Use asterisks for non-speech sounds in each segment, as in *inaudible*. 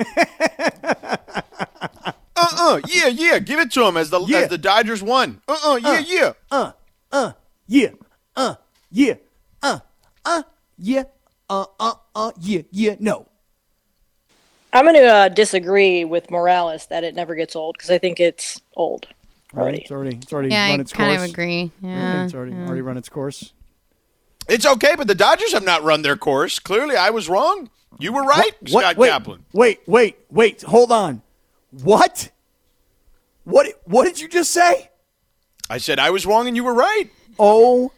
*laughs* uh, uh, yeah, yeah. Give it to him as the Yeah. as the Dodgers won. Uh, uh, yeah, yeah. uh, uh, yeah, uh, yeah, uh, uh, yeah, uh, uh, uh, yeah, yeah, no. I'm going to uh, disagree with Morales that it never gets old because I think it's old Right? already. It's already, it's already Yeah, run I its kind course. of agree. Yeah, Yeah. it's already already run its course. It's okay, but the Dodgers have not run their course. Clearly, I was wrong. You were right, What- Scott wait, Kaplan. Wait, wait, wait. Hold on. What? What? What did you just say? I said I was wrong and you were right. O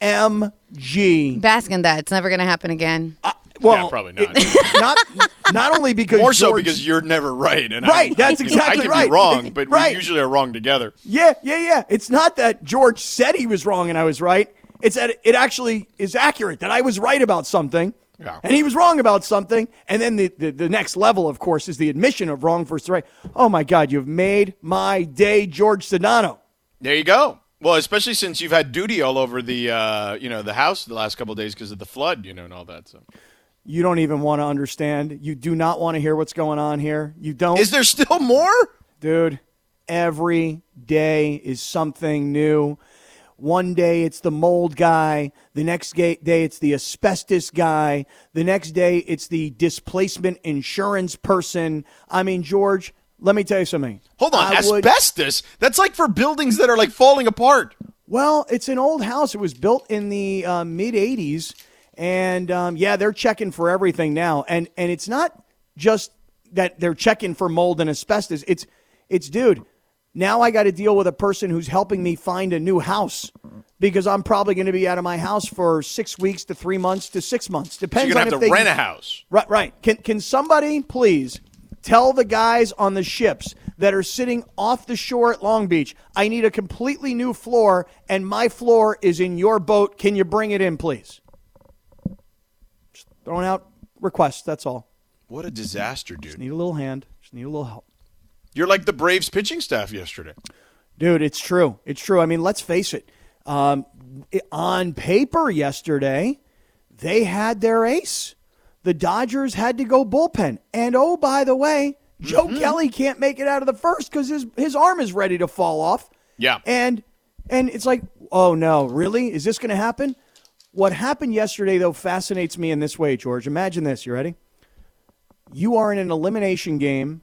M G. Bask in that. It's never going to happen again. Uh, well, Yeah, probably not. it- not not only because More so George- because you're never right, and Right, I, that's *laughs* I exactly can right. be wrong, *laughs* but Right. we usually are wrong together. Yeah, yeah, yeah. It's not that George said he was wrong and I was right. It's that it actually is accurate that I was right about something Yeah. and he was wrong about something. And then the, the, the next level, of course, is the admission of wrong versus right. Oh my God, you've made my day, George Sedano. There you go. Well, especially since you've had duty all over the uh, you know the house the last couple of days because of the flood, you know, and all that. So, You don't even want to understand. You do not want to hear what's going on here. You don't. is there still more? Dude, every day is something new. One day it's the mold guy. The next day it's the asbestos guy. The next day it's the displacement insurance person. I mean, George, let me tell you something. Hold on, I would- asbestos. That's like for buildings that are like falling apart. well, it's an old house. It was built in the uh, mid 80s. And um, yeah, they're checking for everything now. And, and it's not just that they're checking for mold and asbestos. It's, it's dude, now I got to deal with a person who's helping me find a new house because I'm probably going to be out of my house for six weeks to three months to six months. So Depends you're gonna on have if to they rent a house. Right, right. Can can somebody please tell the guys on the ships that are sitting off the shore at Long Beach, I need a completely new floor and my floor is in your boat. Can you bring it in, please? Just throwing out requests, that's all. What a disaster, dude. Need a little hand. Just need a little help. You're like the Braves pitching staff yesterday. Dude, it's true. It's true. I mean, let's face it. Um, on paper yesterday, they had their ace. The Dodgers had to go bullpen. And oh, by the way, Joe Kelly can't make it out of the first because his, his arm is ready to fall off. Yeah. And and it's like, oh no, really? Is this going to happen? What happened yesterday, though, fascinates me in this way, George. Imagine this. You ready? You are in an elimination game.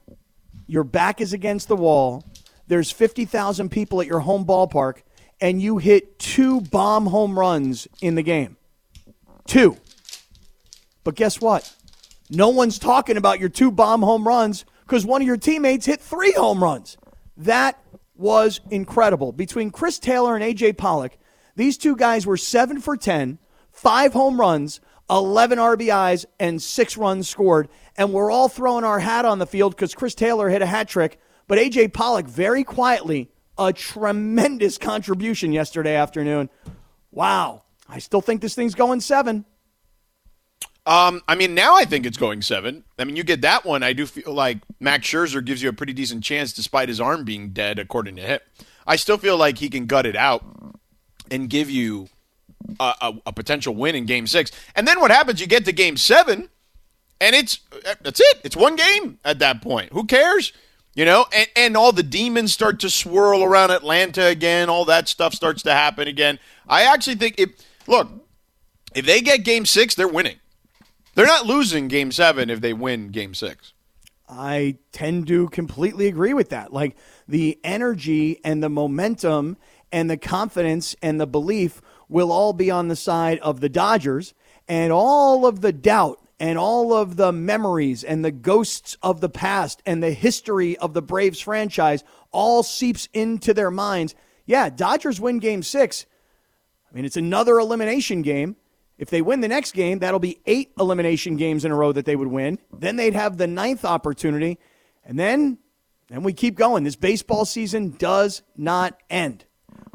Your back is against the wall. There's 50,000 people at your home ballpark, and you hit two bomb home runs in the game. Two. But guess what? No one's talking about your two bomb home runs because one of your teammates hit three home runs. That was incredible. Between Chris Taylor and AJ Pollock, these two guys were seven for 10, five home runs, 11 RBIs, and six runs scored. And we're all throwing our hat on the field because Chris Taylor hit a hat trick. But AJ Pollock, very quietly, a tremendous contribution yesterday afternoon. Wow. I still think this thing's going seven. Um, I mean, now I think it's going seven. I mean, you get that one. I do feel like Max Scherzer gives you a pretty decent chance, despite his arm being dead, according to him. I still feel like he can gut it out and give you a, a, a potential win in Game Six. And then what happens? You get to Game Seven, and it's uh, that's it. It's one game at that point. Who cares? You know, and, and all the demons start to swirl around Atlanta again. All that stuff starts to happen again. I actually think if look, if they get Game Six, they're winning. They're not losing game seven if they win game six. I tend to completely agree with that. Like the energy and the momentum and the confidence and the belief will all be on the side of the Dodgers, and all of the doubt and all of the memories and the ghosts of the past and the history of the Braves franchise all seeps into their minds. Yeah, Dodgers win game six. I mean, it's another elimination game. If they win the next game, that'll be eight elimination games in a row that they would win. Then they'd have the ninth opportunity. And then, then we keep going. This baseball season does not end.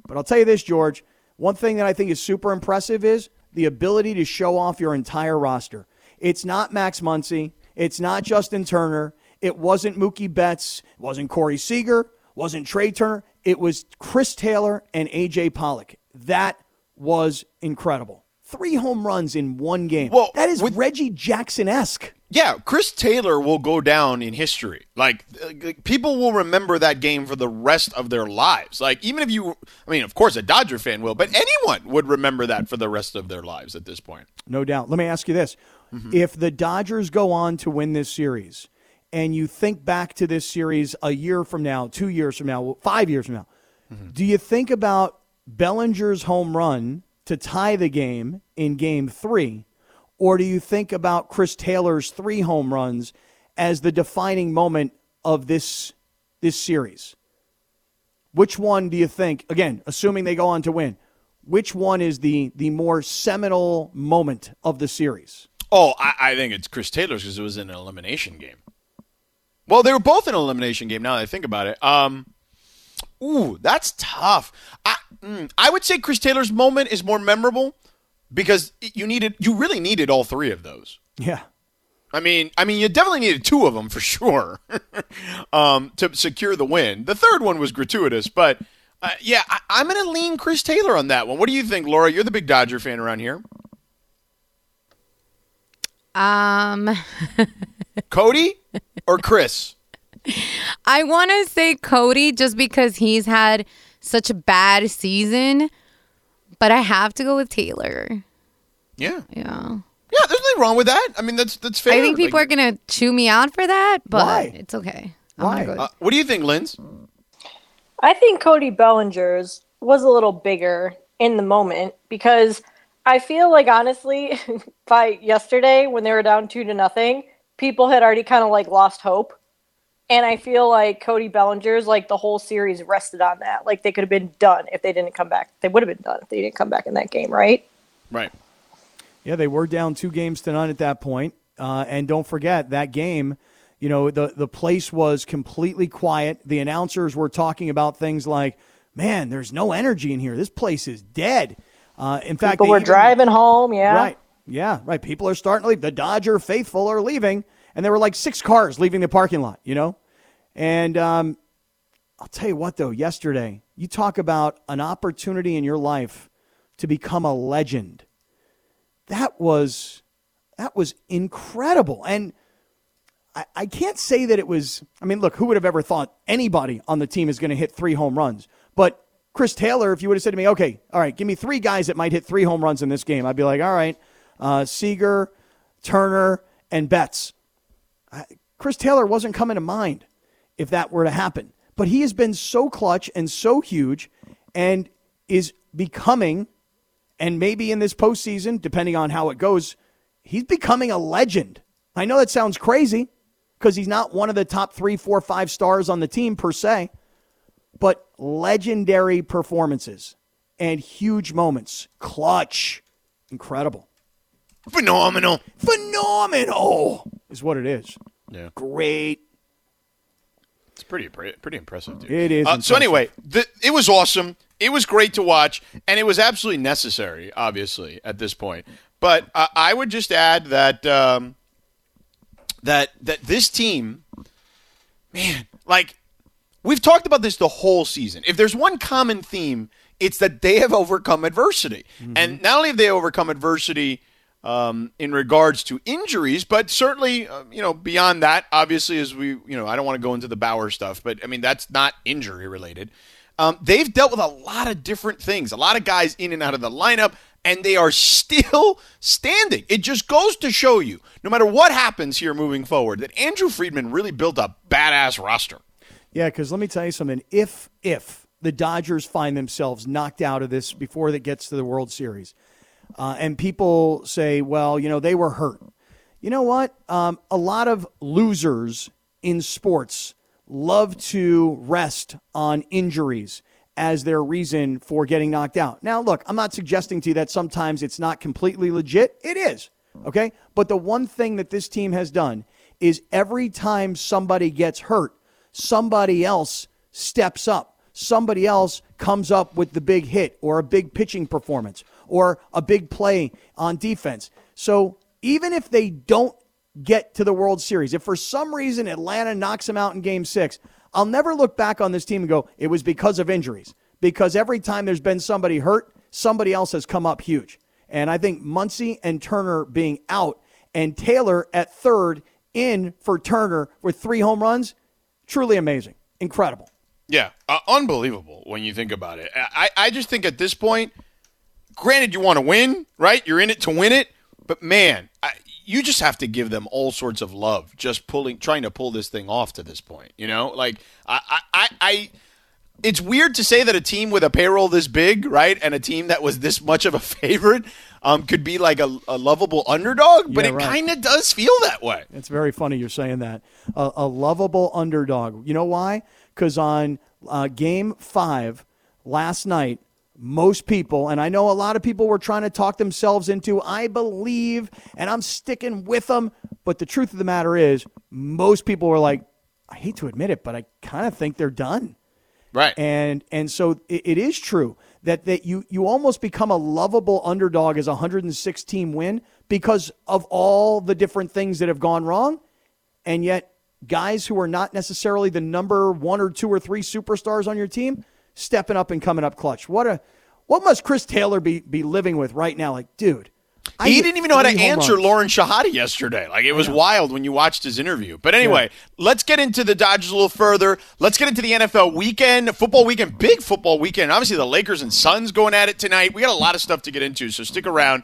But I'll tell you this, George. One thing that I think is super impressive is the ability to show off your entire roster. It's not Max Muncy. It's not Justin Turner. It wasn't Mookie Betts. It wasn't Corey Seager. Wasn't Trea Turner. It was Chris Taylor and AJ Pollock. That was incredible. Three home runs in one game. Well, that is with- Reggie Jackson esque. Yeah, Chris Taylor will go down in history. Like, people will remember that game for the rest of their lives. Like, even if you, I mean, of course, a Dodger fan will, but anyone would remember that for the rest of their lives at this point. No doubt. Let me ask you this. Mm-hmm. If the Dodgers go on to win this series, and you think back to this series a year from now, two years from now, five years from now, Mm-hmm. do you think about Bellinger's home run to tie the game in game three? Or do you think about Chris Taylor's three home runs as the defining moment of this, this series? Which one do you think, again, assuming they go on to win, which one is the, the more seminal moment of the series? Oh, I, I think it's Chris Taylor's because it was an elimination game. Well, they were both an elimination game. Now that I think about it, um, ooh, that's tough. I mm, I would say Chris Taylor's moment is more memorable because you needed, you really needed all three of those. Yeah. I mean, I mean, you definitely needed two of them for sure *laughs* um, to secure the win. The third one was gratuitous, but uh, yeah, I, I'm going to lean Chris Taylor on that one. What do you think, Laura? You're the big Dodger fan around here. Um, *laughs* Cody or Chris? I want to say Cody just because he's had such a bad season, but I have to go with Taylor. Yeah. Yeah. Yeah, there's nothing wrong with that. I mean, that's that's fair. I think people Like, are going to chew me out for that, but Why? it's okay. I'm Why? go- Uh, what do you think, Linz? I think Cody Bellinger's was a little bigger in the moment because I feel like honestly, *laughs* by yesterday when they were down two to nothing, people had already kind of like lost hope. And I feel like Cody Bellinger's like the whole series rested on that. Like they could have been done if they didn't come back. They would have been done if they didn't come back in that game, right? Right. Yeah, they were down two games to none at that point. Uh, and don't forget that game, you know, the, the place was completely quiet. The announcers were talking about things like, man, there's no energy in here. This place is dead. Uh, in fact, People they were even- driving home, yeah. Right. Yeah, right. People are starting to leave. The Dodger faithful are leaving, and there were like six cars leaving the parking lot, you know? And um, I'll tell you what, though, yesterday, you talk about an opportunity in your life to become a legend. That was that was incredible. And I, I can't say that it was I mean, look, who would have ever thought anybody on the team is going to hit three home runs? But Chris Taylor, if you would have said to me, okay, all right, give me three guys that might hit three home runs in this game, I'd be like, all right, uh, Seager, Turner, and Betts. Chris Taylor wasn't coming to mind if that were to happen. But he has been so clutch and so huge and is becoming, and maybe in this postseason, depending on how it goes, he's becoming a legend. I know that sounds crazy because he's not one of the top three, four, five stars on the team per se, but legendary performances and huge moments. Clutch. Incredible. Phenomenal. Phenomenal is what it is. Yeah. Great. It's pretty pretty, pretty impressive, dude. It is Uh, so anyway, the, it was awesome. It was great to watch, and it was absolutely necessary, obviously, at this point. But uh, I would just add that um, that that this team, man, like we've talked about this the whole season. If there's one common theme, it's that they have overcome adversity, and not only have they overcome adversity um, in regards to injuries, but certainly, uh, you know, beyond that, obviously, as we, you know, I don't want to go into the Bauer stuff, but I mean, that's not injury related. Um, they've dealt with a lot of different things, a lot of guys in and out of the lineup, and they are still standing. It just goes to show you, no matter what happens here moving forward, that Andrew Friedman really built a badass roster. Yeah, because let me tell you something. If if the Dodgers find themselves knocked out of this before it gets to the World Series, uh, and people say, well, you know, they were hurt. You know what? Um, a lot of losers in sports love to rest on injuries as their reason for getting knocked out. Now, look, I'm not suggesting to you that sometimes it's not completely legit. It is. Okay. But the one thing that this team has done is every time somebody gets hurt, somebody else steps up. Somebody else comes up with the big hit or a big pitching performance or a big play on defense. So even if they don't get to the World Series, if for some reason Atlanta knocks them out in game six, I'll never look back on this team and go, it was because of injuries. Because every time there's been somebody hurt, somebody else has come up huge. And I think Muncy and Turner being out and Taylor at third in for Turner with three home runs, truly amazing. Incredible. Yeah, uh, unbelievable when you think about it. I, I just think at this point, granted, you want to win, right? You're in it to win it, but man, I, you just have to give them all sorts of love, just pulling, trying to pull this thing off to this point. You know, like I, I, I, I it's weird to say that a team with a payroll this big, right, and a team that was this much of a *laughs* favorite um, could be like a, a lovable underdog, but Yeah, it kind of does feel that way. It's very funny you're saying that. A, a lovable underdog. You know why? Because on uh, game five last night, most people, and I know a lot of people were trying to talk themselves into, I believe, and I'm sticking with them. But the truth of the matter is, most people were like, I hate to admit it, but I kind of think they're done. Right. And and so it, it is true that that you you almost become a lovable underdog as a 106 team win because of all the different things that have gone wrong, and yet guys who are not necessarily the number one or two or three superstars on your team stepping up and coming up clutch. What a what must Chris Taylor be be living with right now? Like, dude, I he didn't even know how to answer runs. Lauren Shehadi yesterday. Like it was wild when you watched his interview. But anyway, let's get into the Dodgers a little further. Let's get into the NFL weekend, football weekend, big football weekend. Obviously, the Lakers and Suns going at it tonight. We got a lot of stuff to get into, so stick around.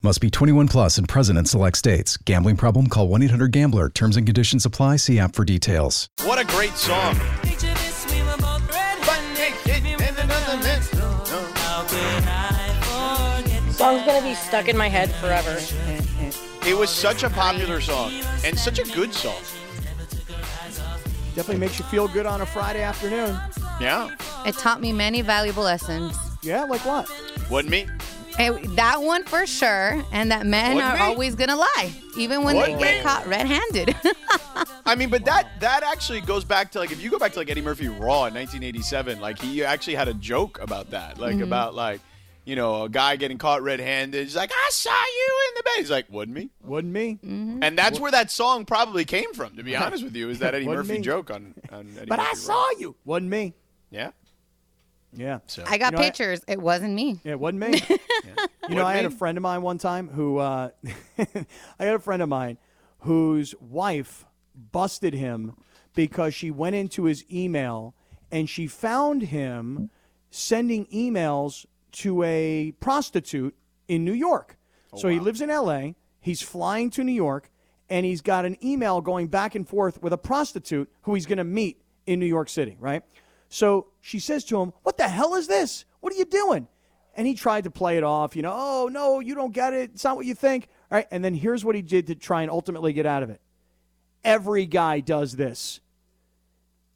Must be 21 plus and present in select states. Gambling problem? Call 1 800 Gambler. Terms and conditions apply. See app for details. What a great song. Song's gonna be stuck in my head forever. It was such a popular song and such a good song. Definitely makes you feel good on a Friday afternoon. Yeah. It taught me many valuable lessons. Yeah, like what? Wouldn't me? Eh, that one for sure, and that men Wouldn't are me? always gonna lie, even when Wouldn't they get me? caught red-handed. *laughs* I mean, but that that actually goes back to like if you go back to like Eddie Murphy Raw in 1987, like he actually had a joke about that, like about like you know a guy getting caught red-handed. He's like, "I saw you in the bed." He's like, "Wouldn't me?" Wouldn't me? And that's where that song probably came from. To be *laughs* honest with you, is that Eddie Murphy me. joke on on Eddie But I Raw. saw you. Wasn't me. Yeah. Yeah. So I got You know, I- pictures. it wasn't me. Yeah, it wasn't me. *laughs* You know, I had a friend of mine one time who, uh, *laughs* I had a friend of mine whose wife busted him because she went into his email and she found him sending emails to a prostitute in New York. so he lives in LA, he's flying to New York, and he's got an email going back and forth with a prostitute who he's going to meet in New York City, right? So she says to him, What the hell is this? What are you doing? And he tried to play it off, you know, oh, no, you don't get it. It's not what you think. All right. And then here's what he did to try and ultimately get out of it. Every guy does this.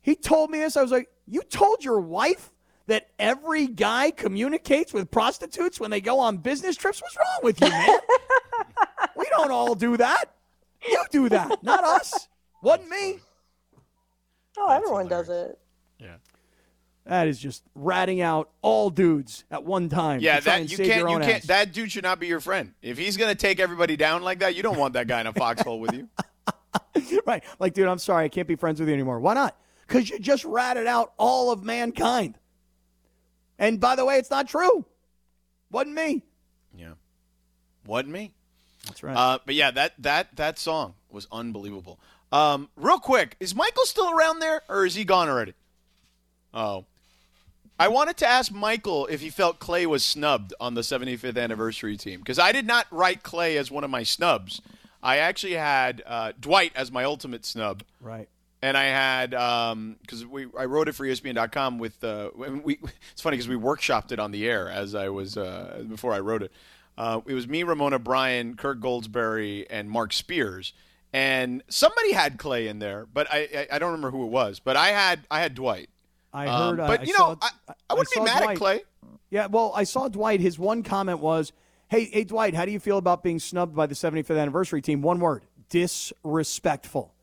He told me this. I was like, You told your wife that every guy communicates with prostitutes when they go on business trips? What's wrong with you, man? *laughs* we don't all do that. You do that, not us. Wasn't me. Oh, everyone does it. That is just ratting out all dudes at one time. Yeah, that you can't. You can't. ass. That dude should not be your friend. If he's gonna take everybody down like that, you don't want that guy in a foxhole with you. *laughs* right. Like, dude, I'm sorry, I can't be friends with you anymore. Why not? Because you just ratted out all of mankind. And by the way, it's not true. Wasn't me. Yeah, wasn't me. That's right. Uh, but yeah, that that that song was unbelievable. Um, real quick, is Michael still around there, or is he gone already? Oh, I wanted to ask Michael if he felt Klay was snubbed on the 75th anniversary team because I did not write Klay as one of my snubs. I actually had uh, Dwight as my ultimate snub. right. and I had because we I wrote it for ESPN.com with uh, we. *laughs* It's funny because we workshopped it on the air as I was uh, before I wrote it. Uh, it was me, Ramona Bryan, Kirk Goldsberry, and Mark Spears, and somebody had Klay in there, but I, I I don't remember who it was. But I had I had Dwight. I Um, heard. uh, but I you saw- know, I, I wouldn't be mad Dwight. at Klay. Yeah, well, I saw Dwight. His one comment was, "Hey, hey, Dwight, how do you feel about being snubbed by the 75th anniversary team?" One word: disrespectful.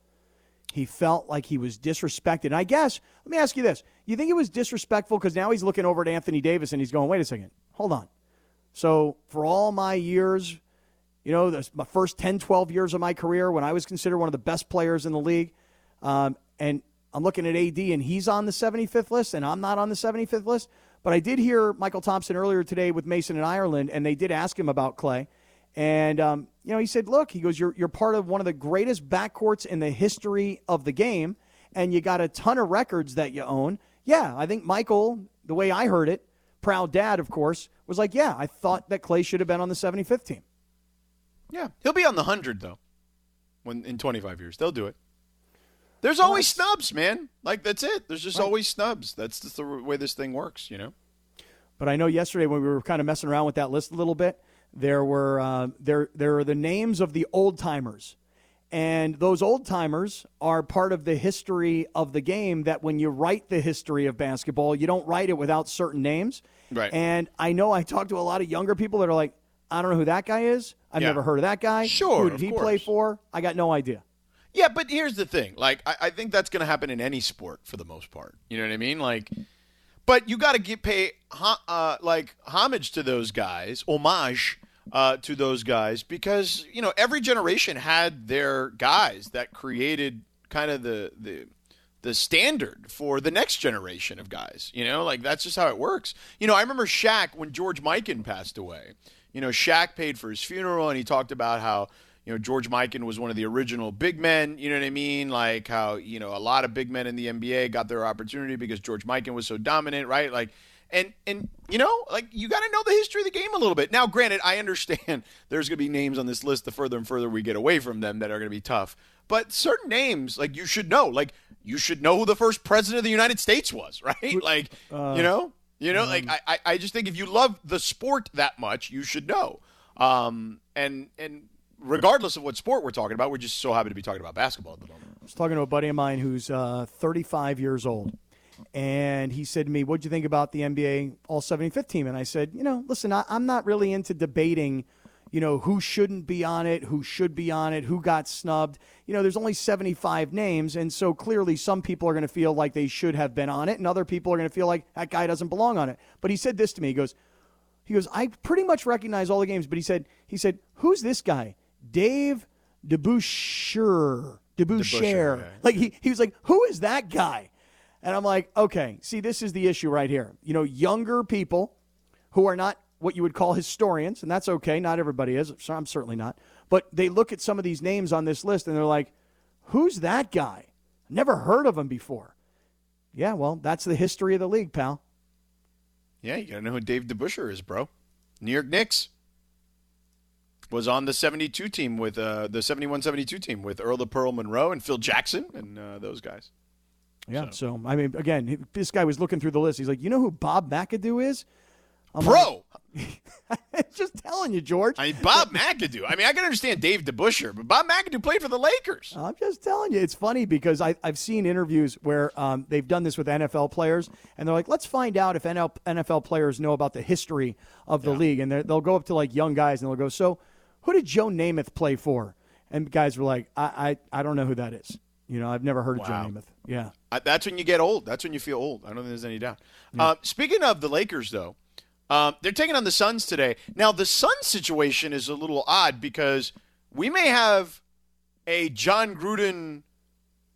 He felt like he was disrespected. And I guess, let me ask you this. You think it was disrespectful because now he's looking over at Anthony Davis and he's going, wait a second, hold on. So for all my years, you know, the, my first 10, 12 years of my career when I was considered one of the best players in the league, um, and I'm looking at AD and he's on the 75th list and I'm not on the 75th list. But I did hear Mychal Thompson earlier today with Mason and Ireland, and they did ask him about Klay. And, um, you know, he said, look, he goes, you're, you're part of one of the greatest backcourts in the history of the game, and you got a ton of records that you own. Yeah, I think Mychal, the way I heard it, proud dad, of course, was like, yeah, I thought that Klay should have been on the 75th team. Yeah, he'll be on the hundred though. When in 25 years, they'll do it. There's always snubs, man. Like that's it. There's just Right. always snubs. That's just the way this thing works, you know. But I know yesterday when we were kind of messing around with that list a little bit, there were uh, there there are the names of the old timers, and those old timers are part of the history of the game. That when you write the history of basketball, you don't write it without certain names. Right. And I know I talked to a lot of younger people that are like, I don't know who that guy is. I've Yeah. never heard of that guy. Sure, Who did he play for? I got no idea. Yeah, but here's the thing. Like, I, I think that's going to happen in any sport for the most part. You know what I mean? Like, but you got to get pay uh, like homage to those guys, homage uh, to those guys, because you know every generation had their guys that created kind of the the the standard for the next generation of guys. You know, like that's just how it works. You know, I remember Shaq when George Mikan passed away. You know, Shaq paid for his funeral and he talked about how, you know, George Mikan was one of the original big men, you know what I mean? Like how, you know, a lot of big men in the NBA got their opportunity because George Mikan was so dominant, right? Like and and you know, like you got to know the history of the game a little bit. Now, granted, I understand *laughs* there's going to be names on this list the further and further we get away from them that are going to be tough. But certain names, like you should know, like you should know who the first president of the United States was, *laughs* right? Like, you know, you know, like I, I- I just think if you love the sport that much, you should know. Um, and and regardless of what sport we're talking about, we're just so happy to be talking about basketball at the moment. I was talking to a buddy of mine who's uh, 35 years old, and he said to me, "What'd you think about the NBA All 75th team?" And I said, "You know, listen, I, I'm not really into debating." You know, who shouldn't be on it, who should be on it, who got snubbed. You know, there's only 75 names. And so clearly some people are going to feel like they should have been on it, and other people are going to feel like that guy doesn't belong on it. But he said this to me. He goes, he goes, I pretty much recognize all the games, but he said, he said, who's this guy? Dave DeBusschere. DeBusschere. yeah. Like he, he was like, who is that guy? And I'm like, okay, see, this is the issue right here. You know, younger people who are not what you would call historians, and that's okay. Not everybody is. So I'm certainly not. But they look at some of these names on this list and they're like, who's that guy? Never heard of him before. Yeah, well, that's the history of the league, pal. Yeah, you gotta know who Dave DeBusschere is, bro. New York Knicks was on the 72 team with uh, the 71-72 team with Earl of Pearl Monroe and Phil Jackson and uh, those guys. Yeah. So, I mean, again, this guy was looking through the list. He's like, you know who Bob McAdoo is? I'm Bro, like, *laughs* just telling you, George. I mean Bob *laughs* McAdoo. I mean, I can understand Dave DeBusschere, but Bob McAdoo played for the Lakers. I'm just telling you. It's funny because I, I've seen interviews where um, they've done this with NFL players, and they're like, let's find out if NFL players know about the history of the league. And they'll go up to like young guys and they'll go, so who did Joe Namath play for? And guys were like, I, I, I don't know who that is. You know, I've never heard of Wow. Joe Namath. Yeah. Uh, that's when you get old. That's when you feel old. I don't think there's any doubt. Uh, speaking of the Lakers, though, um, they're taking on the Suns today. Now, the Suns situation is a little odd because we may have a Jon Gruden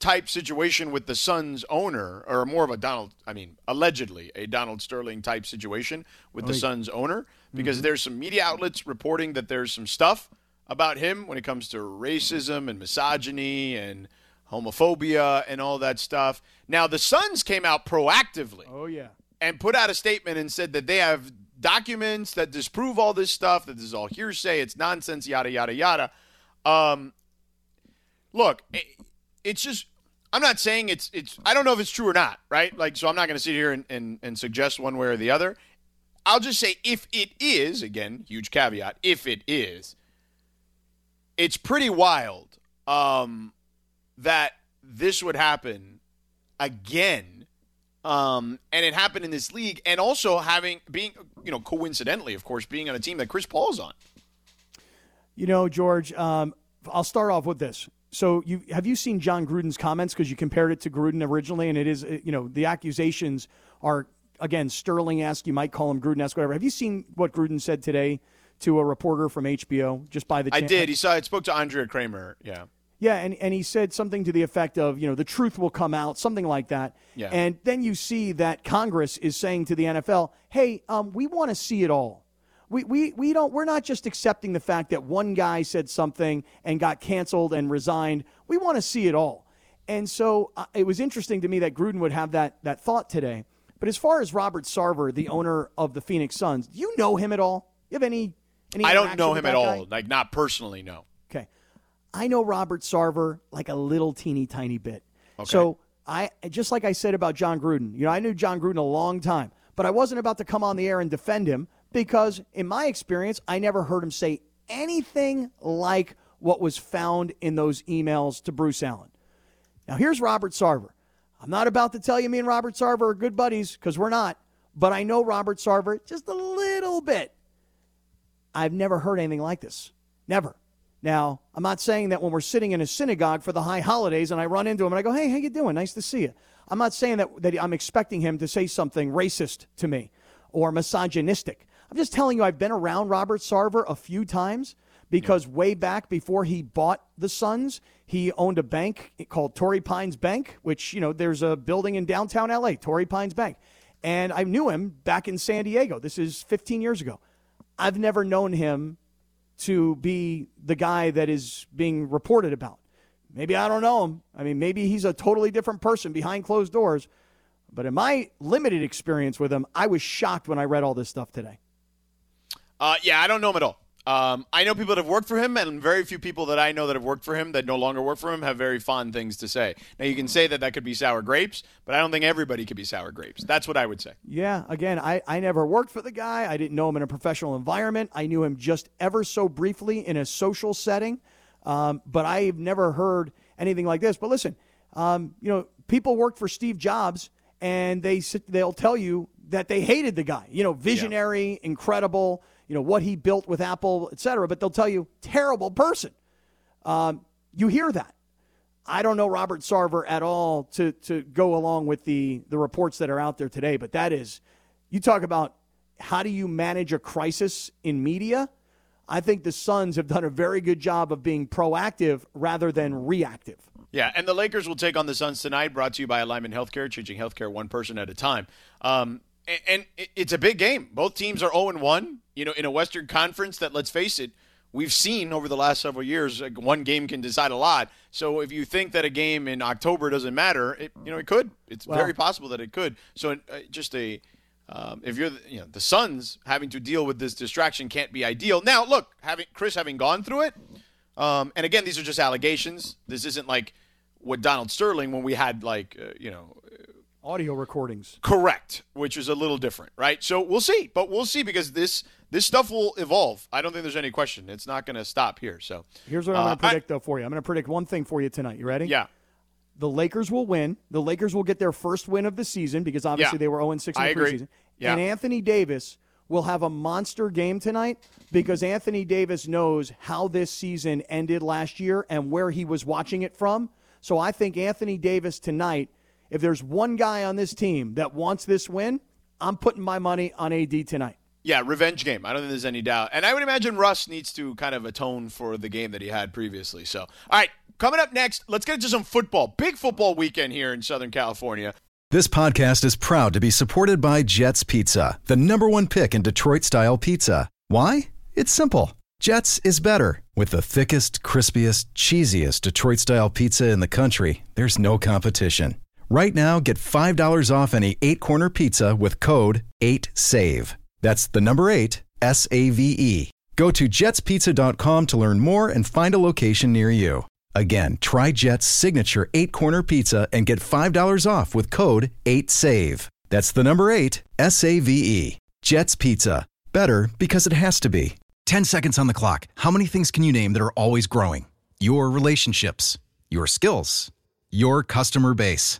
type situation with the Suns owner, or more of a Donald, I mean, allegedly a Donald Sterling type situation with the Suns owner, because there's some media outlets reporting that there's some stuff about him when it comes to racism and misogyny and homophobia and all that stuff. Now, the Suns came out proactively Oh, yeah. and put out a statement and said that they have documents that disprove all this stuff, that this is all hearsay, it's nonsense, yada, yada, yada. Um, look, it, it's just, I'm not saying it's, it's, I don't know if it's true or not, right? Like, so I'm not going to sit here and, and, and suggest one way or the other. I'll just say if it is, again, huge caveat, if it is, it's pretty wild um, that this would happen again um, and it happened in this league, and also having being, you know, coincidentally, of course, being on a team that Chris Paul's on. You know, George, um, I'll start off with this. So, you have you seen Jon Gruden's comments because you compared it to Gruden originally, and it is you know the accusations are again Sterling-esque. You might call him Gruden-esque, whatever. Have you seen what Gruden said today to a reporter from HBO just by the? I did. He saw. I spoke to Andrea Kremer. Yeah. Yeah, and, and he said something to the effect of, you know, the truth will come out, something like that. Yeah. And then you see that Congress is saying to the NFL, hey, um, we want to see it all. We, we, we don't, we're not just accepting the fact that one guy said something and got canceled and resigned. We want to see it all. And so uh, it was interesting to me that Gruden would have that, that thought today. But as far as Robert Sarver, the owner of the Phoenix Suns, do you know him at all? You have any, any I don't know him at guy? all. Like not personally, no. Okay. I know Robert Sarver like a little teeny tiny bit. Okay. So I just like I said about Jon Gruden, you know, I knew Jon Gruden a long time, but I wasn't about to come on the air and defend him because in my experience, I never heard him say anything like what was found in those emails to Bruce Allen. Now here's Robert Sarver. I'm not about to tell you me and Robert Sarver are good buddies because we're not, but I know Robert Sarver just a little bit. I've never heard anything like this. Never. Now, I'm not saying that when we're sitting in a synagogue for the high holidays and I run into him and I go, "Hey, how you doing? Nice to see you." I'm not saying that that I'm expecting him to say something racist to me or misogynistic. I'm just telling you I've been around Robert Sarver a few times because way back before he bought the Suns, he owned a bank called Torrey Pines Bank, which, you know, there's a building in downtown LA, Torrey Pines Bank. And I knew him back in San Diego. This is 15 years ago. I've never known him to be the guy that is being reported about. Maybe I don't know him. I mean, maybe he's a totally different person behind closed doors. But in my limited experience with him, I was shocked when I read all this stuff today. Uh, yeah, I don't know him at all. Um, I know people that have worked for him, and very few people that I know that have worked for him that no longer work for him have very fond things to say. Now, you can say that that could be sour grapes, but I don't think everybody could be sour grapes. That's what I would say. Yeah, again, I, I never worked for the guy. I didn't know him in a professional environment. I knew him just ever so briefly in a social setting. Um, but I've never heard anything like this. But listen, um, you know, people worked for Steve Jobs and they sit, they'll tell you that they hated the guy. You know, visionary, incredible, you know, what he built with Apple, et cetera. But they'll tell you, terrible person. Um, you hear that. I don't know Robert Sarver at all to to go along with the the reports that are out there today, but that is you talk about how do you manage a crisis in media? I think the Suns have done a very good job of being proactive rather than reactive. Yeah, and the Lakers will take on the Suns tonight, brought to you by Alignment Healthcare, changing healthcare one person at a time. Um, and, it's a big game. Both teams are 0 1, you know, in a Western Conference that, let's face it, we've seen over the last several years, one game can decide a lot. So if you think that a game in October doesn't matter, it, you know, it could. It's very possible that it could. So uh, just a. Um, if you're, the, you know, the Suns having to deal with this distraction can't be ideal. Now, look, having Chris having gone through it, um, and again, these are just allegations. This isn't like what Donald Sterling when we had like uh, you know Audio recordings. correct, which is a little different, right? So we'll see, but we'll see because this this stuff will evolve. I don't think there's any question. It's not going to stop here. So Here's what I'm uh, going to predict, though, for you. I'm going to predict one thing for you tonight. You ready? Yeah, The Lakers will win. The Lakers will get their first win of the season because obviously Yeah. they were 0 6 in I the agree. preseason. Yeah. And Anthony Davis will have a monster game tonight because Anthony Davis knows how this season ended last year and where he was watching it from. So I think Anthony Davis tonight, if there's one guy on this team that wants this win, I'm putting my money on AD tonight. yeah, revenge game. I don't think there's any doubt. And I would imagine Russ needs to kind of atone for the game that he had previously. So all right, coming up next, let's get into some football. Big football weekend here in Southern California. This podcast is proud to be supported by Jets Pizza, the number one pick in Detroit style pizza. Why? It's simple. Jets is better. With the thickest, crispiest, cheesiest Detroit style pizza in the country, there's no competition. Right now, get $5 off any eight corner pizza with code 8SAVE. That's the number eight, S A V E. Go to jetspizza.com to learn more and find a location near you. Again, try Jet's signature eight corner pizza and get $5 off with code 8SAVE. That's the number eight, S A V E. Jet's Pizza. Better because it has to be. 10 seconds on the clock. How many things can you name that are always growing? Your relationships, your skills, your customer base.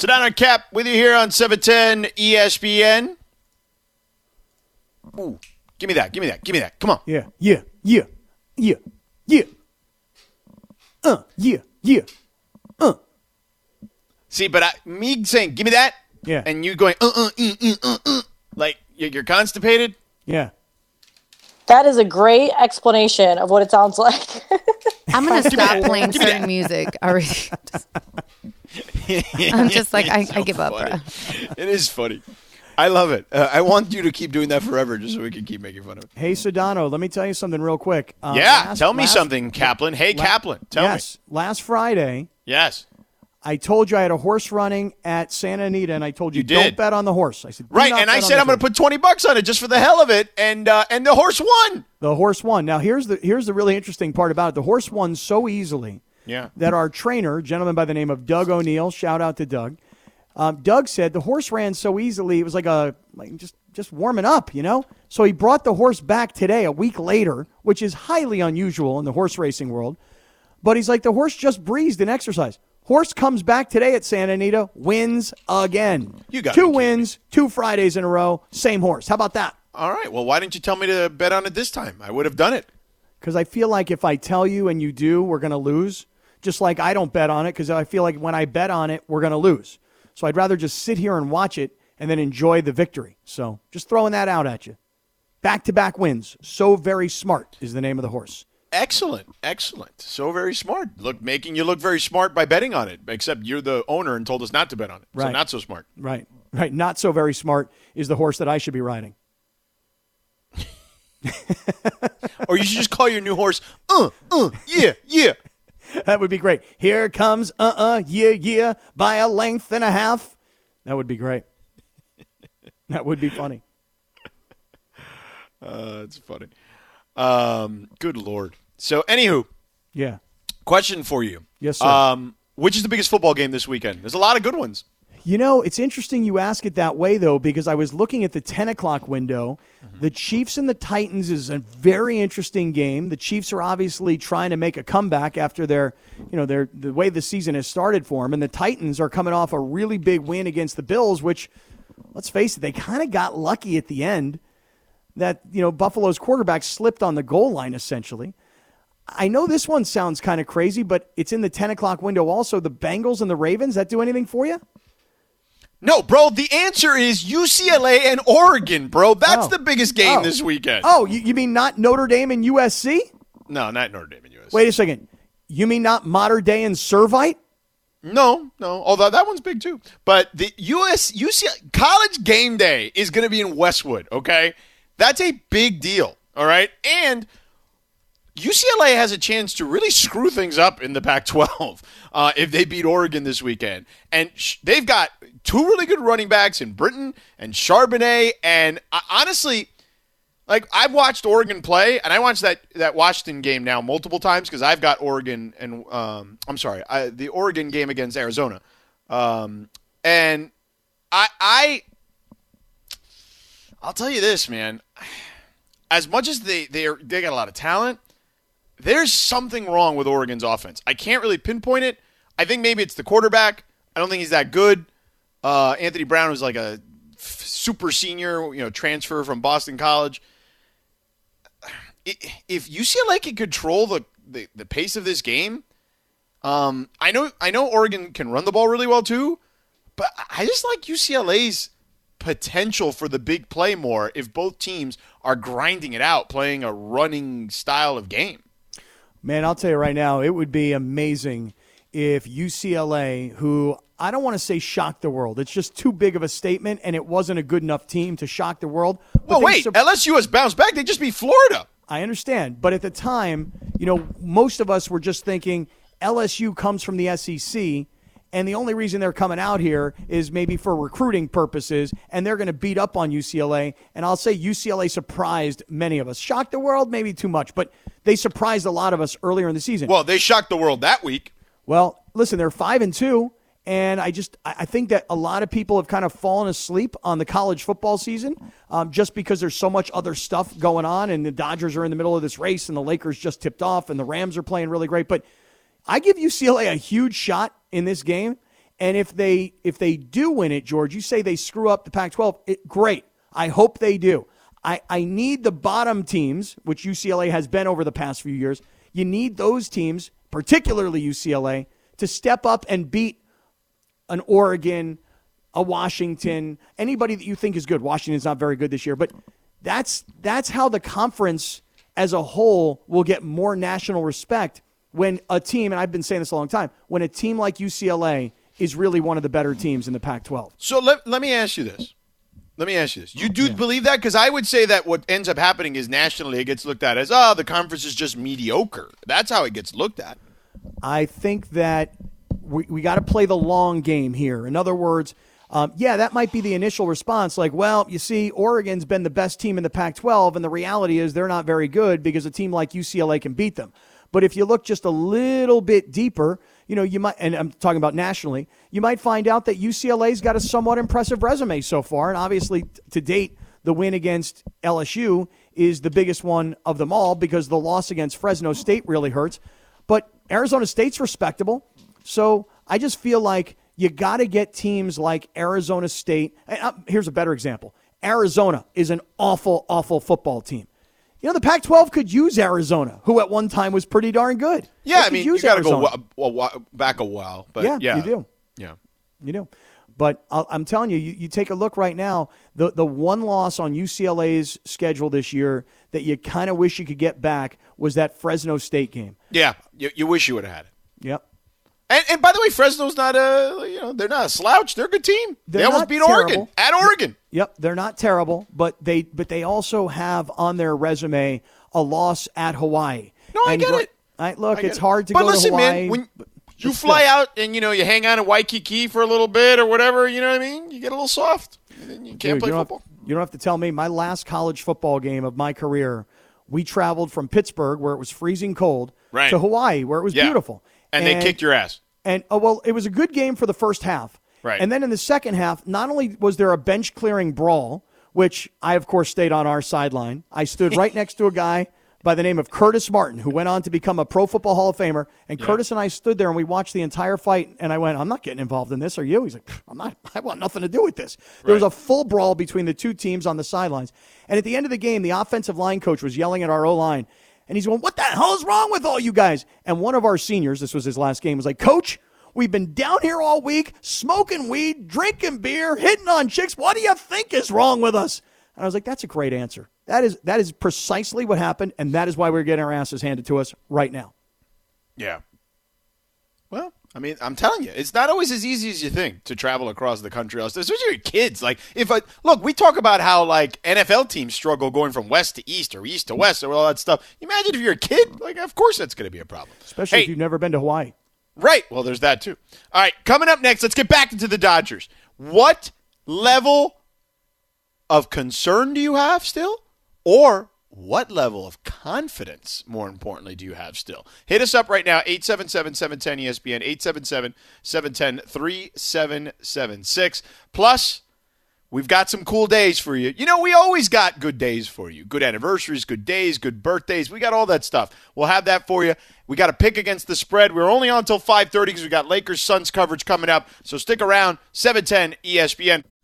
Sedano and Kap with you here on 710 ESPN. Ooh, give me that. Give me that. Give me that. Come on. Yeah, yeah, yeah, yeah, yeah. Uh, yeah, yeah. Uh. See, but I, me saying, give me that. Yeah. And you going, uh, uh, uh, uh, uh, uh, like you're you're constipated. Yeah. That is a great explanation of what it sounds *laughs* like. I'm gonna stop playing Give that. certain music. I really, *laughs* I'm just like I, I give up, bro. It is funny. I love it. Uh, I want you to keep doing that forever, just so we can keep making fun of it. Hey, Sedano, let me tell you something real quick. Uh, yeah, last- tell me last- something, Kaplan. Hey, la- Kaplan, tell yes, last Friday. Yes. I told you I had a horse running at Santa Anita, and I told you, You don't bet on the horse. I said, Right, and I said I'm going to put twenty bucks on it just for the hell of it, and uh, and the horse won. The horse won. Now here's the here's the really interesting part about it. The horse won so easily Yeah. that our trainer, gentleman by the name of Doug O'Neill, shout out to Doug. Um, Doug said the horse ran so easily it was like a like just just warming up, you know. So he brought the horse back today, a week later, which is highly unusual in the horse racing world. But he's like the horse just breezed in exercise. Horse comes back today at Santa Anita, wins again. You gotta two wins, two Fridays in a row, same horse. How about that? All right. Well, why didn't you tell me to bet on it this time? I would have done it. because I feel like if I tell you and you do, we're going to lose. Just like I don't bet on it because I feel like when I bet on it, we're going to lose. So I'd rather just sit here and watch it and then enjoy the victory. So just throwing that out at you. Back to back wins. So very smart is the name of the horse. Excellent, excellent. So very smart. Look, making you look very smart by betting on it. Except you're the owner and told us not to bet on it. So not so smart. Right. Right. Not so very smart is the horse that I should be riding. *laughs* or you should just call your new horse. Uh, uh, yeah, yeah. *laughs* That would be great. Here comes uh uh yeah yeah by a length and a half. That would be great. *laughs* That would be funny. Uh, it's funny. Um, good lord. So, anywho, Yeah. question for you. Yes, sir. Um, which is the biggest football game this weekend? There's a lot of good ones. You know, it's interesting you ask it that way, though, because I was looking at the 10 o'clock window. The Chiefs and the Titans is a very interesting game. The Chiefs are obviously trying to make a comeback after their, you know, their the way the season has started for them, and the Titans are coming off a really big win against the Bills, which, let's face it, they kind of got lucky at the end. That you know, Buffalo's quarterback slipped on the goal line essentially. I know this one sounds kind of crazy, but it's in the 10 o'clock window. Also, the Bengals and the Ravens. That do anything for you? No, bro. The answer is UCLA and Oregon, bro. That's Oh. the biggest game Oh. this weekend. Oh, you, you mean not Notre Dame and USC? No, not Notre Dame and USC. Wait a second. You mean not Mater Dei and Servite? No, no. Although that one's big too. But the US UCLA college game day is going to be in Westwood. Okay, that's a big deal. All right, and UCLA has a chance to really screw things up in the Pac-12 *laughs* uh, if they beat Oregon this weekend. And sh- they've got two really good running backs in Brittain and Charbonnet. And uh, honestly, like I've watched Oregon play, and I watched that that Washington game now multiple times because I've got Oregon and um, I'm sorry, I, the Oregon game against Arizona, um, and I I I'll tell you this, man. As much as they they are, they got a lot of talent, there's something wrong with Oregon's offense. I can't really pinpoint it. I think maybe it's the quarterback. I don't think he's that good. Uh, Anthony Brown was like a super senior, you know, transfer from Boston College. If UCLA can control the, the, the pace of this game, um, I know I know Oregon can run the ball really well too, but I just like UCLA's potential for the big play more if both teams are grinding it out, playing a running style of game. Man, I'll tell you right now, it would be amazing if UCLA, who I don't want to say shocked the world, it's just too big of a statement, and it wasn't a good enough team to shock the world. Well, wait, sur- LSU has bounced back. They just beat Florida. I understand. But at the time, you know, most of us were just thinking LSU comes from the SEC And the only reason they're coming out here is maybe for recruiting purposes, and they're going to beat up on UCLA. And I'll say UCLA surprised many of us. Shocked the world, maybe too much, but they surprised a lot of us earlier in the season. Well, they shocked the world that week. Well, listen, they're five and two, and I just I I think that a lot of people have kind of fallen asleep on the college football season, um, just because there's so much other stuff going on, and the Dodgers are in the middle of this race, and the Lakers just tipped off, and the Rams are playing really great. But I give UCLA a huge shot in this game, and if they if they do win it, George, you say they screw up the Pac-12, it, great. I hope they do. I, I need the bottom teams, which UCLA has been over the past few years. You need those teams, particularly UCLA, to step up and beat an Oregon, a Washington, anybody that you think is good. Washington's not very good this year, but that's that's how the conference as a whole will get more national respect when a team, and I've been saying this a long time, when a team like UCLA is really one of the better teams in the Pac-12. So let, let me ask you this. Let me ask you this. You do believe that? Because I would say that what ends up happening is nationally it gets looked at as, oh, the conference is just mediocre. That's how it gets looked at. I think that we, we got to play the long game here. In other words, um, yeah, that might be the initial response. Like, well, you see, Oregon's been the best team in the Pac 12, and the reality is they're not very good because a team like UCLA can beat them. But if you look just a little bit deeper, you know, you might, and I'm talking about nationally, you might find out that UCLA's got a somewhat impressive resume so far. And obviously, to date, the win against LSU is the biggest one of them all because the loss against Fresno State really hurts. But Arizona State's respectable. So I just feel like you got to get teams like Arizona State. uh, Here's a better example Arizona is an awful, awful football team. You know, the Pac 12 could use Arizona, who at one time was pretty darn good. Yeah, I mean, you got to go back a while. But Yeah, yeah, you do. Yeah. You do. But I'll, I'm telling you, you, you take a look right now, the, the one loss on UCLA's schedule this year that you kind of wish you could get back was that Fresno State game. Yeah. You, you wish you would have had it. Yep. And, and by the way, Fresno's not a you know they're not a slouch. They're a good team. They're they almost beat terrible. Oregon at Oregon. Yep, they're not terrible, but they but they also have on their resume a loss at Hawaii. No, I And get gr- it. I, look, I it's it. hard to but go listen, to Hawaii. man, when you fly out and you know you hang out in Waikiki for a little bit or whatever, you know what I mean? You get a little soft. And then you can't Dude, play you don't football. Have, you don't have to tell me. My last college football game of my career, we traveled from Pittsburgh, where it was freezing cold, Right. to Hawaii, where it was Yeah. beautiful. And, they kicked your ass. And oh well, it was a good game for the first half. Right. And then in the second half, not only was there a bench clearing brawl, which I of course stayed on our sideline. I stood right *laughs* next to a guy by the name of Curtis Martin, who went on to become a Pro Football Hall of Famer. And Curtis and I stood there and we watched the entire fight. And I went, "I'm not getting involved in this. Are you?" He's like, "I'm not. *laughs* I want nothing to do with this." There was a full brawl between the two teams on the sidelines. And at the end of the game, the offensive line coach was yelling at our O line. And he's going, What the hell is wrong with all you guys? And one of our seniors, this was his last game, was like, Coach, we've been down here all week, smoking weed, drinking beer, hitting on chicks. What do you think is wrong with us? And I was like, That's a great answer. That is that is precisely what happened, and that is why we're getting our asses handed to us right now. Yeah. Well, I mean, I'm telling you, it's not always as easy as you think to travel across the country, especially your kids. Like, if I look, we talk about how like NFL teams struggle going from west to east or east to west or all that stuff. Imagine if you're a kid, like, of course that's going to be a problem. Especially Hey, if you've never been to Hawaii. Right. Well, there's that too. All right. Coming up next, let's get back into the Dodgers. What level of concern do you have still? Or what level of confidence, more importantly, do you have still? Hit us up right now, 877 710 ESPN, 877 710 3776. Plus, We've got some cool days for you. You know, we always got good days for you. Good anniversaries, good days, good birthdays. We got all that stuff. We'll have that for you. We got a pick against the spread. We're only on until 5:30 because we got Lakers Suns coverage coming up. So stick around. E 710 ESPN.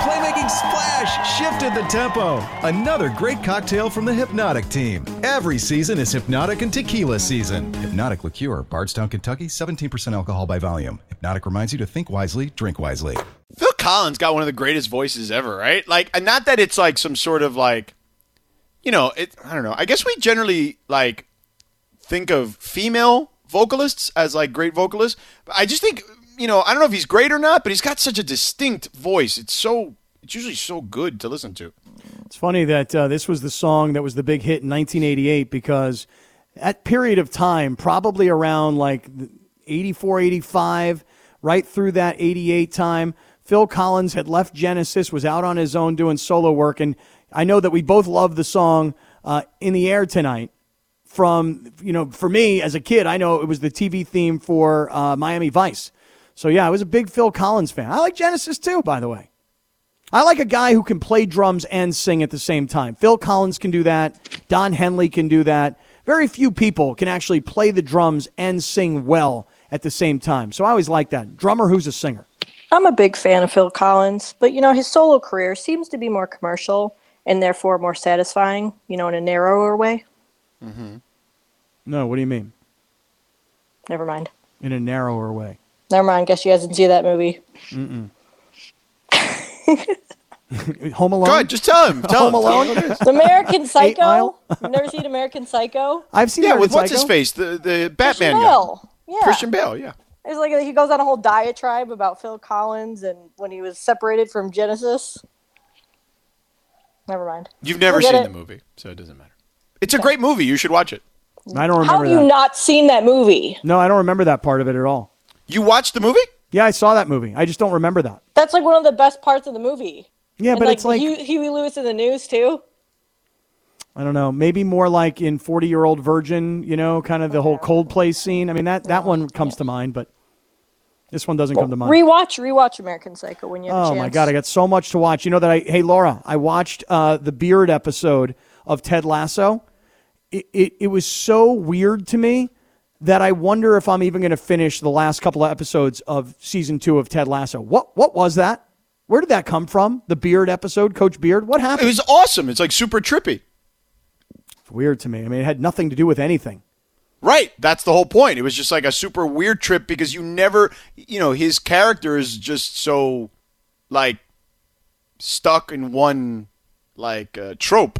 Playmaking splash shifted the tempo. Another great cocktail from the Hpnotiq team. Every season is Hpnotiq and Tequila season. Hpnotiq Liqueur, Bardstown, Kentucky, 17% alcohol by volume. Hpnotiq reminds you to think wisely, drink wisely. Phil Collins got one of the greatest voices ever, right? Like, and not that it's like some sort of like you know, it. I don't know. I guess we generally like think of female vocalists as like great vocalists. I just think, you know, I don't know if he's great or not, but he's got such a distinct voice. It's so. It's usually so good to listen to. It's funny that uh, this was the song that was the big hit in 1988 because that period of time, probably around like 84, 85, right through that 88 time, Phil Collins had left Genesis, was out on his own doing solo work. And I know that we both love the song uh, In the Air Tonight. From, you know, for me as a kid, I know it was the TV theme for uh, Miami Vice. So, yeah, I was a big Phil Collins fan. I like Genesis too, by the way. I like a guy who can play drums and sing at the same time. Phil Collins can do that. Don Henley can do that. Very few people can actually play the drums and sing well at the same time. So I always like that. Drummer who's a singer. I'm a big fan of Phil Collins, but you know, his solo career seems to be more commercial and therefore more satisfying, you know, in a narrower way. Mm-hmm. No, what do you mean? Never mind. In a narrower way. Never mind. Guess you guys didn't see that movie. *laughs* Home Alone? Go ahead, just tell him. *laughs* Tell Home him. Alone? him what it is. The American *laughs* Psycho. Mile? You've never seen American Psycho? I've seen Yeah, American with what's his Psycho. face, the the Batman Christian guy, Bale. Yeah. Christian Bale. Yeah. It's like he goes on a whole diatribe about Phil Collins and when he was separated from Genesis. Never mind. You've never Forget seen it. the movie, so it doesn't matter. It's a great movie. You should watch it. I don't How remember have you that. not seen that movie? no, I don't remember that part of it at all. You watched the movie? Yeah, I saw that movie. I just don't remember that. That's like one of the best parts of the movie. Yeah, and but like, it's like, Hugh, Huey Lewis and the News too. I don't know, maybe more like in 40 Year Old Virgin, you know, kind of the whole Coldplay scene. I mean, that, that one comes to mind, but this one doesn't come to mind. Rewatch, rewatch American Psycho when you have a Oh chance. my god, I got so much to watch. You know that I hey Laura, I watched uh, the Beard episode of Ted Lasso. It, it it was so weird to me that I wonder if I'm even going to finish the last couple of episodes of season two of Ted Lasso. What what was that? Where did that come from? The Beard episode, Coach Beard. What happened? It was awesome. It's like super trippy. It's weird to me. I mean, it had nothing to do with anything. Right. That's the whole point. It was just like a super weird trip because you never, you know, his character is just so like stuck in one like uh, trope.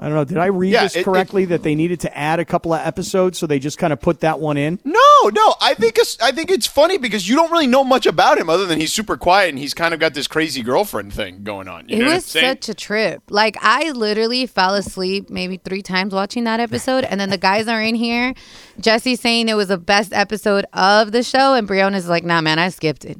I don't know. Did I read Yeah, this it- it- correctly that they needed to add a couple of episodes, so they just kind of put that one in? No, no. I think it's I think it's funny because you don't really know much about him other than he's super quiet and he's kind of got this crazy girlfriend thing going on. You It know was such a trip. Like I literally fell asleep maybe three times watching that episode, and then the guys are in here. Jesse's saying it was the best episode of the show, and Briona's like, "Nah, man, I skipped it."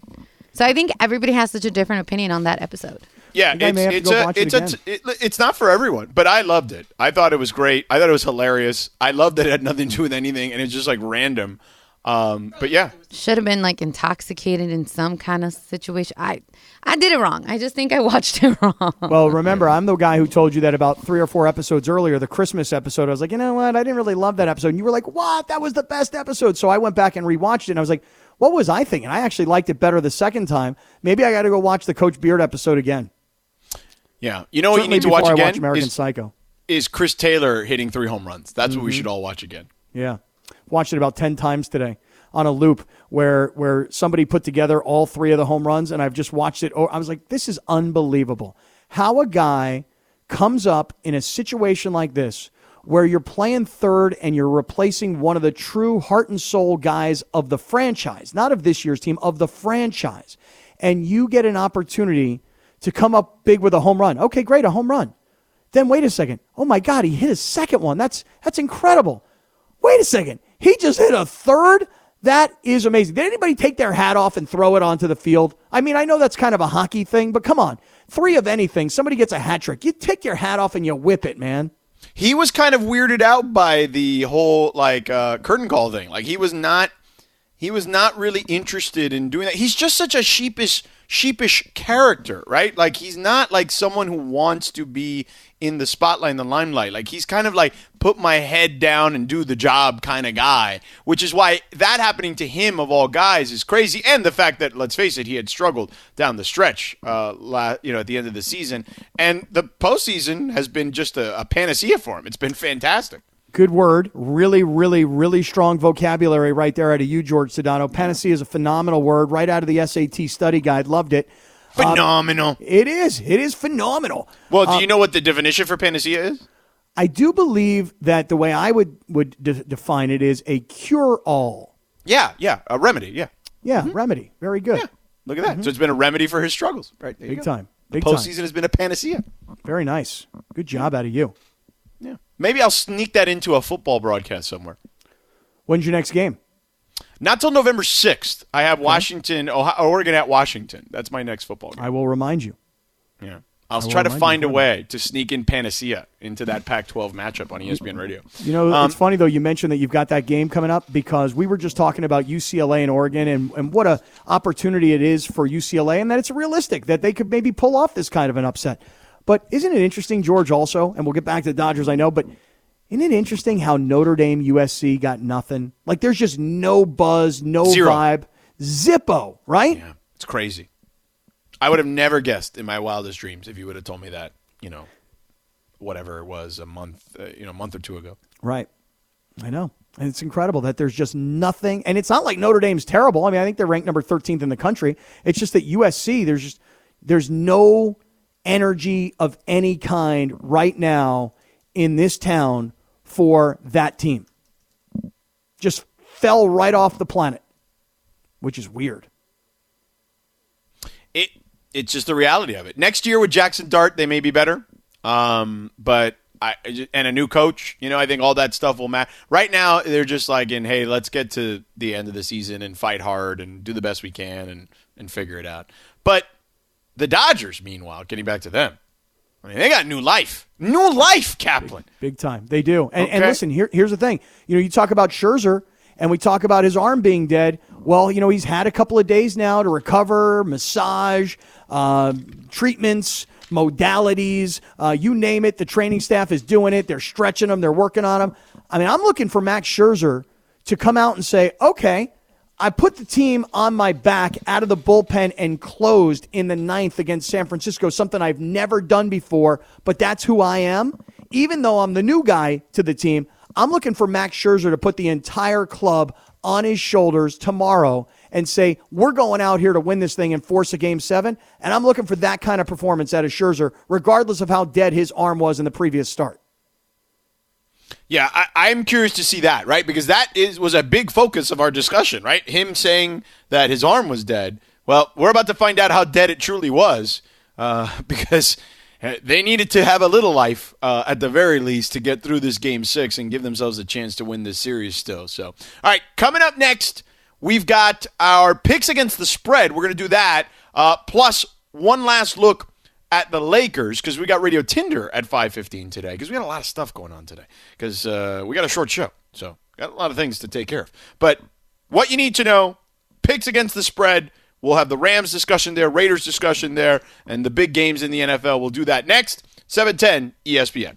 So I think everybody has such a different opinion on that episode. Yeah, think I may have it's it's a watch it it's a it, it's not for everyone, but I loved it. I thought it was great. I thought it was hilarious. I loved that it had nothing to do with anything, and it's just like random. Um, but yeah, Should have been like intoxicated in some kind of situation. I I did it wrong. I just think I watched it *laughs* wrong. Well, remember, I'm the guy who told you that about three or four episodes earlier, the Christmas episode. I was like, you know what? I didn't really love that episode. And you were like, what? That was the best episode. So I went back and rewatched it, and I was like, what was I thinking? I actually liked it better the second time. Maybe I got to go watch the Coach Beard episode again. Yeah. You know what you need to watch I again watch American is, Psycho. is Chris Taylor hitting three home runs. That's Mm-hmm. what we should all watch again. Yeah, watched it about ten times today on a loop where where somebody put together all three of the home runs, and I've just watched it. Oh, I was like, this is unbelievable. How a guy comes up in a situation like this where you're playing third and you're replacing one of the true heart and soul guys of the franchise, not of this year's team, of the franchise, and you get an opportunity to come up big with a home run. Okay, great, a home run. Then wait a second. Oh my God, he hit his second one. That's that's incredible. Wait a second. He just hit a third? That is amazing. Did anybody take their hat off and throw it onto the field? I mean, I know that's kind of a hockey thing, but come on. Three of anything, somebody gets a hat trick. You take your hat off and you whip it, man. He was kind of weirded out by the whole like uh, curtain call thing. Like he was not he was not really interested in doing that. He's just such a sheepish sheepish character, right? Like he's not like someone who wants to be in the spotlight and the limelight. Like he's kind of like put my head down and do the job kind of guy, which is why that happening to him of all guys is crazy. And the fact that let's face it, he had struggled down the stretch, uh, la- you know, at the end of the season, and the postseason has been just a, a panacea for him. It's been fantastic. Good word. Really, really, really strong vocabulary right there out of you, George Sedano. Panacea is a phenomenal word right out of the SAT study guide. Loved it. Um, phenomenal. It is. It is phenomenal. well, do uh, you know what the definition for panacea is? I do believe that the way I would would de- define it is a cure all. Yeah, yeah, a remedy. Yeah, Yeah, mm-hmm. remedy. Very good. look at that. So mm-hmm. it's been a remedy for his struggles. Right, there Big time. Big time. Postseason has been a panacea. Very nice. Good job out of you. Maybe I'll sneak that into a football broadcast somewhere. When's your next game? Not till November sixth. I have Washington, Ohio, Oregon at Washington. That's my next football game. I will remind you. Yeah. I'll try to find a way to sneak in Panacea into that Pac-12 matchup on ESPN Radio. You know, Um, it's funny though. You mentioned that you've got that game coming up because we were just talking about UCLA and Oregon, and, and what a opportunity it is for UCLA, and that it's realistic that they could maybe pull off this kind of an upset. But isn't it interesting, George? Also, and we'll get back to the Dodgers. I know, but isn't it interesting how Notre Dame USC got nothing? Like there's just no buzz, no Zero. vibe, Zippo, right? Yeah, it's crazy. I would have never guessed in my wildest dreams if you would have told me that, you know, whatever it was a month, uh, you know, a month or two ago. Right. I know. And it's incredible that there's just nothing. And it's not like Notre Dame's terrible. I mean, I think they're ranked number 13th in the country. It's just that USC, there's just, there's no energy of any kind right now in this town for that team. Just fell right off the planet, which is weird. It it's just the reality of it. Next year with Jaxson Dart, they may be better. Um, but I and a new coach, you know, I think all that stuff will matter. Right now, they're just like in, hey, let's get to the end of the season and fight hard and do the best we can and and figure it out. But the Dodgers, meanwhile, getting back to them, I mean, they got new life, new life, Kaplan. Big time. They do. And, and listen, here, here's the thing. You know, you talk about Scherzer and we talk about his arm being dead. Well, you know, he's had a couple of days now to recover, massage, uh, treatments, modalities, uh, you name it. The training staff is doing it. They're stretching him, they're working on him. I mean, I'm looking for Max Scherzer to come out and say, okay, I put the team on my back out of the bullpen and closed in the ninth against San Francisco, something I've never done before, but that's who I am. Even though I'm the new guy to the team, I'm looking for Max Scherzer to put the entire club on his shoulders tomorrow and say, we're going out here to win this thing and force a game seven. And I'm looking for that kind of performance out of Scherzer, regardless of how dead his arm was in the previous start. Yeah, I, I'm curious to see that, right? Because that is was a big focus of our discussion, right? Him saying that his arm was dead. Well, we're about to find out how dead it truly was, uh, *laughs* because they needed to have a little life uh, at the very least to get through this game six and give themselves a chance to win this series still. So, all right, coming up next, we've got our picks against the spread. We're going to do that, uh, plus one last look at the Lakers because we got Radio Tinder at 5:15 today because we got a lot of stuff going on today because uh, we got a short show, so got a lot of things to take care of. But what you need to know: picks against the spread. We'll have the Rams discussion there, Raiders discussion there, and the big games in the NFL. We'll do that next. 710 ESPN.